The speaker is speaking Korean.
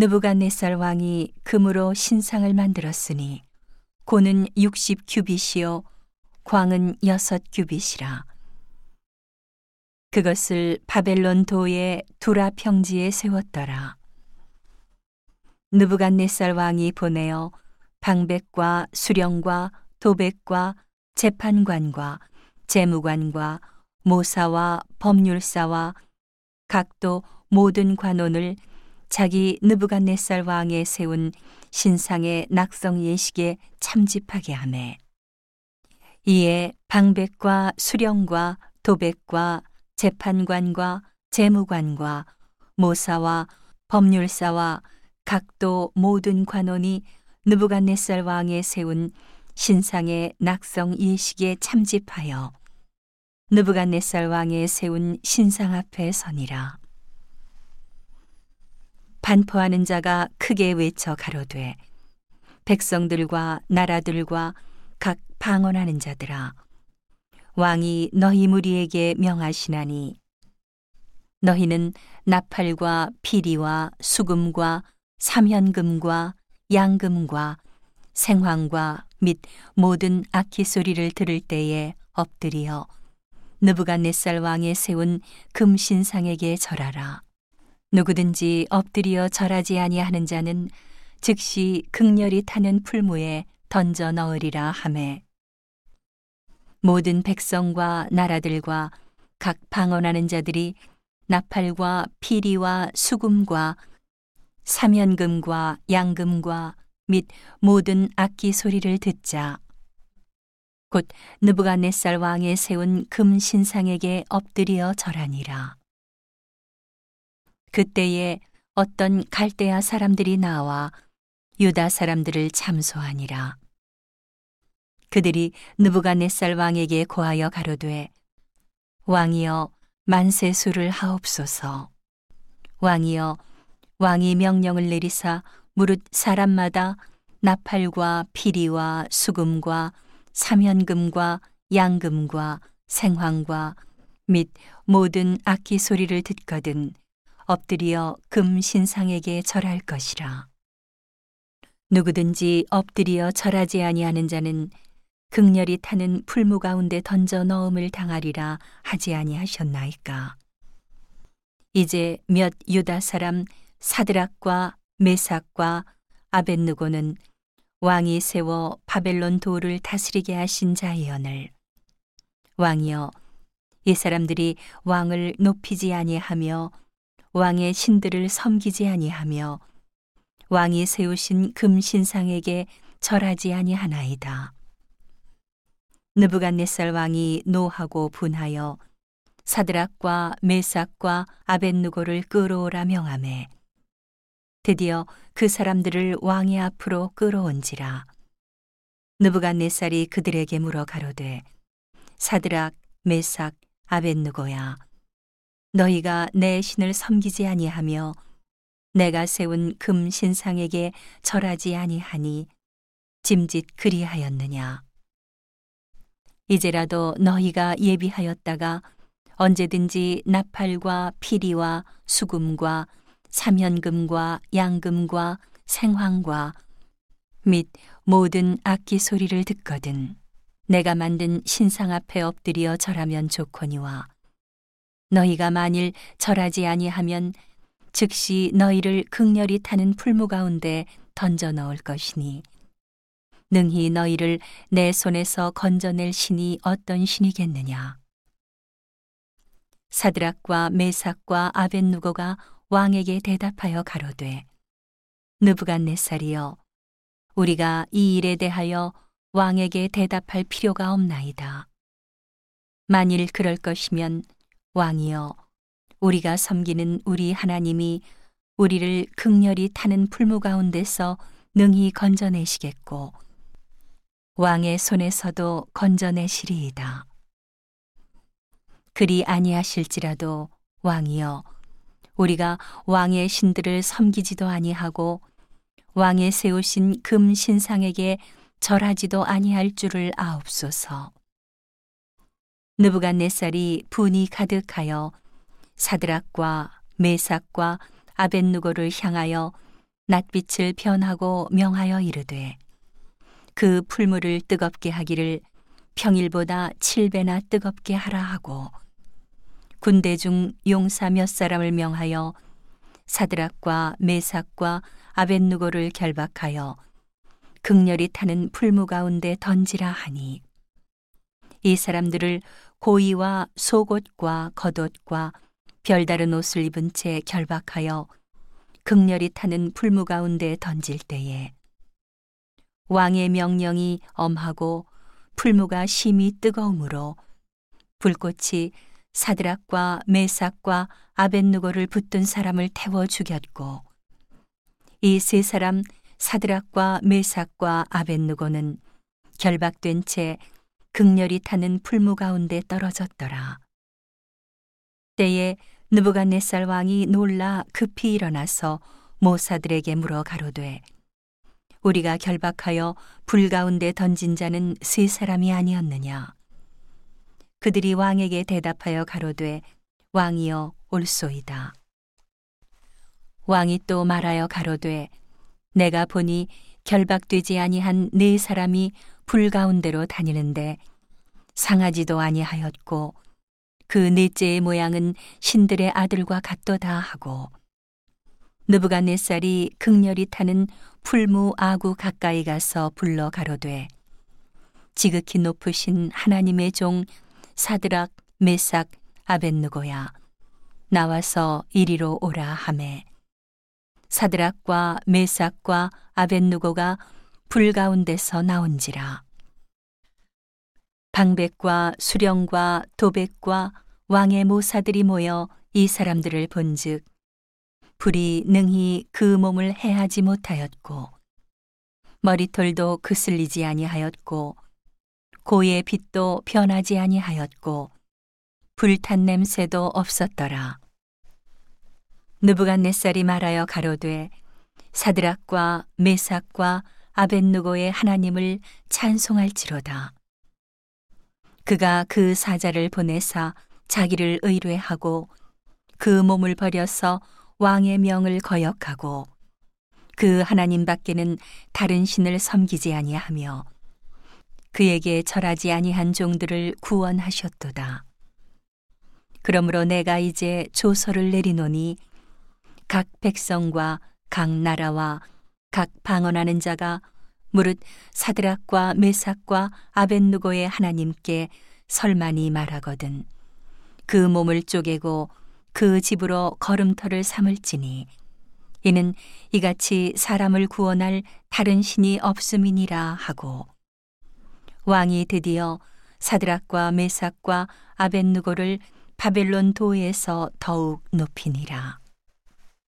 느부갓네살 왕이 금으로 신상을 만들었으니 고는 60 규빗이요 광은 6 규빗이라. 그것을 바벨론 도의 두라 평지에 세웠더라. 느부갓네살 왕이 보내어 방백과 수령과 도백과 재판관과 재무관과 모사와 법률사와 각도 모든 관원을 자기 느부갓네살 왕에 세운 신상의 낙성 예식에 참집하게 하매 이에 방백과 수령과 도백과 재판관과 재무관과 모사와 법률사와 각도 모든 관원이 느부갓네살 왕에 세운 신상의 낙성 예식에 참집하여 느부갓네살 왕에 세운 신상 앞에 서니라. 반포하는 자가 크게 외쳐 가로되 백성들과 나라들과 각 방언하는 자들아 왕이 너희 무리에게 명하시나니 너희는 나팔과 피리와 수금과 삼현금과 양금과 생황과 및 모든 악기 소리를 들을 때에 엎드리어 느부갓네살 왕에 세운 금신상에게 절하라. 누구든지 엎드려 절하지 아니하는 자는 즉시 극렬히 타는 풀무에 던져 넣으리라 하매 모든 백성과 나라들과 각 방언하는 자들이 나팔과 피리와 수금과 사면금과 양금과 및 모든 악기 소리를 듣자 곧 느부갓네살 왕에 세운 금 신상에게 엎드려 절하니라. 그때에 어떤 갈대아 사람들이 나와 유다 사람들을 참소하니라. 그들이 느부갓네살 왕에게 고하여 가로되 왕이여 만세수를 하옵소서. 왕이여 왕이 명령을 내리사 무릇 사람마다 나팔과 피리와 수금과 사면금과 양금과 생황과 및 모든 악기 소리를 듣거든 엎드려 금 신상에게 절할 것이라. 누구든지 엎드려 절하지 아니하는 자는 극렬히 타는 풀무 가운데 던져 넣음을 당하리라 하지 아니하셨나이까. 이제 몇 유다 사람 사드락과 메삭과 아벤누고는 왕이 세워 바벨론 도를 다스리게 하신 자이언을 왕이여 이 사람들이 왕을 높이지 아니하며 왕의 신들을 섬기지 아니하며 왕이 세우신 금신상에게 절하지 아니하나이다. 느부갓네살 왕이 노하고 분하여 사드락과 메삭과 아벤누고를 끌어오라 명함에 드디어 그 사람들을 왕의 앞으로 끌어온지라. 느부갓네살이 그들에게 물어 가로되 사드락, 메삭, 아벤누고야 너희가 내 신을 섬기지 아니하며 내가 세운 금 신상에게 절하지 아니하니 짐짓 그리하였느냐? 이제라도 너희가 예비하였다가 언제든지 나팔과 피리와 수금과 삼현금과 양금과 생황과 및 모든 악기 소리를 듣거든 내가 만든 신상 앞에 엎드려 절하면 좋거니와 너희가 만일 절하지 아니하면 즉시 너희를 극렬히 타는 풀무 가운데 던져 넣을 것이니 능히 너희를 내 손에서 건져낼 신이 어떤 신이겠느냐 사드락과 메삭과 아벤누고가 왕에게 대답하여 가로되 느부갓네살이여 우리가 이 일에 대하여 왕에게 대답할 필요가 없나이다. 만일 그럴 것이면 왕이여 우리가 섬기는 우리 하나님이 우리를 극렬히 타는 풀무 가운데서 능히 건져내시겠고 왕의 손에서도 건져내시리이다. 그리 아니하실지라도 왕이여 우리가 왕의 신들을 섬기지도 아니하고 왕의 세우신 금 신상에게 절하지도 아니할 줄을 아옵소서. 느부갓네살이 분이 가득하여 사드락과 메삭과 아벤누고를 향하여 낯빛을 변하고 명하여 이르되 그 풀물을 뜨겁게 하기를 평일보다 7배나 뜨겁게 하라 하고 군대 중 용사 몇 사람을 명하여 사드락과 메삭과 아벤누고를 결박하여 극렬히 타는 풀무 가운데 던지라 하니 이 사람들을 고이와 속옷과 겉옷과 별다른 옷을 입은 채 결박하여 극렬히 타는 풀무 가운데 던질 때에 왕의 명령이 엄하고 풀무가 심히 뜨거우므로 불꽃이 사드락과 메삭과 아벤누고를 붙든 사람을 태워 죽였고 이 세 사람 사드락과 메삭과 아벤누고는 결박된 채 극렬히 타는 풀무 가운데 떨어졌더라. 때에 느부갓네살 왕이 놀라 급히 일어나서 모사들에게 물어 가로되 우리가 결박하여 불 가운데 던진 자는 세 사람이 아니었느냐 그들이 왕에게 대답하여 가로되 왕이여 올소이다 왕이 또 말하여 가로되 내가 보니 결박되지 아니한 네 사람이 불 가운데로 다니는데 상하지도 아니하였고 그 넷째의 모양은 신들의 아들과 같도다 하고 느부갓네살이 극렬히 타는 풀무 아구 가까이 가서 불러 가로되 지극히 높으신 하나님의 종 사드락 메삭 아벤누고야 나와서 이리로 오라 하매. 사드락과 메삭과 아벤누고가 불 가운데서 나온지라 방백과 수령과 도백과 왕의 모사들이 모여 이 사람들을 본즉 불이 능히 그 몸을 해하지 못하였고 머리털도 그슬리지 아니하였고 고의 빛도 변하지 아니하였고 불탄 냄새도 없었더라. 느부갓네살이 말하여 가로되 사드락과 메삭과 아벤누고의 하나님을 찬송할지로다. 그가 그 사자를 보내사 자기를 의뢰하고 그 몸을 버려서 왕의 명을 거역하고 그 하나님 밖에는 다른 신을 섬기지 아니하며 그에게 절하지 아니한 종들을 구원하셨도다. 그러므로 내가 이제 조서를 내리노니 각 백성과 각 나라와 각 방언하는 자가 무릇 사드락과 메삭과 아벤누고의 하나님께 설만이 말하거든 그 몸을 쪼개고 그 집으로 걸음터를 삼을지니 이는 이같이 사람을 구원할 다른 신이 없음이니라 하고 왕이 드디어 사드락과 메삭과 아벤누고를 바벨론 도에서 더욱 높이니라.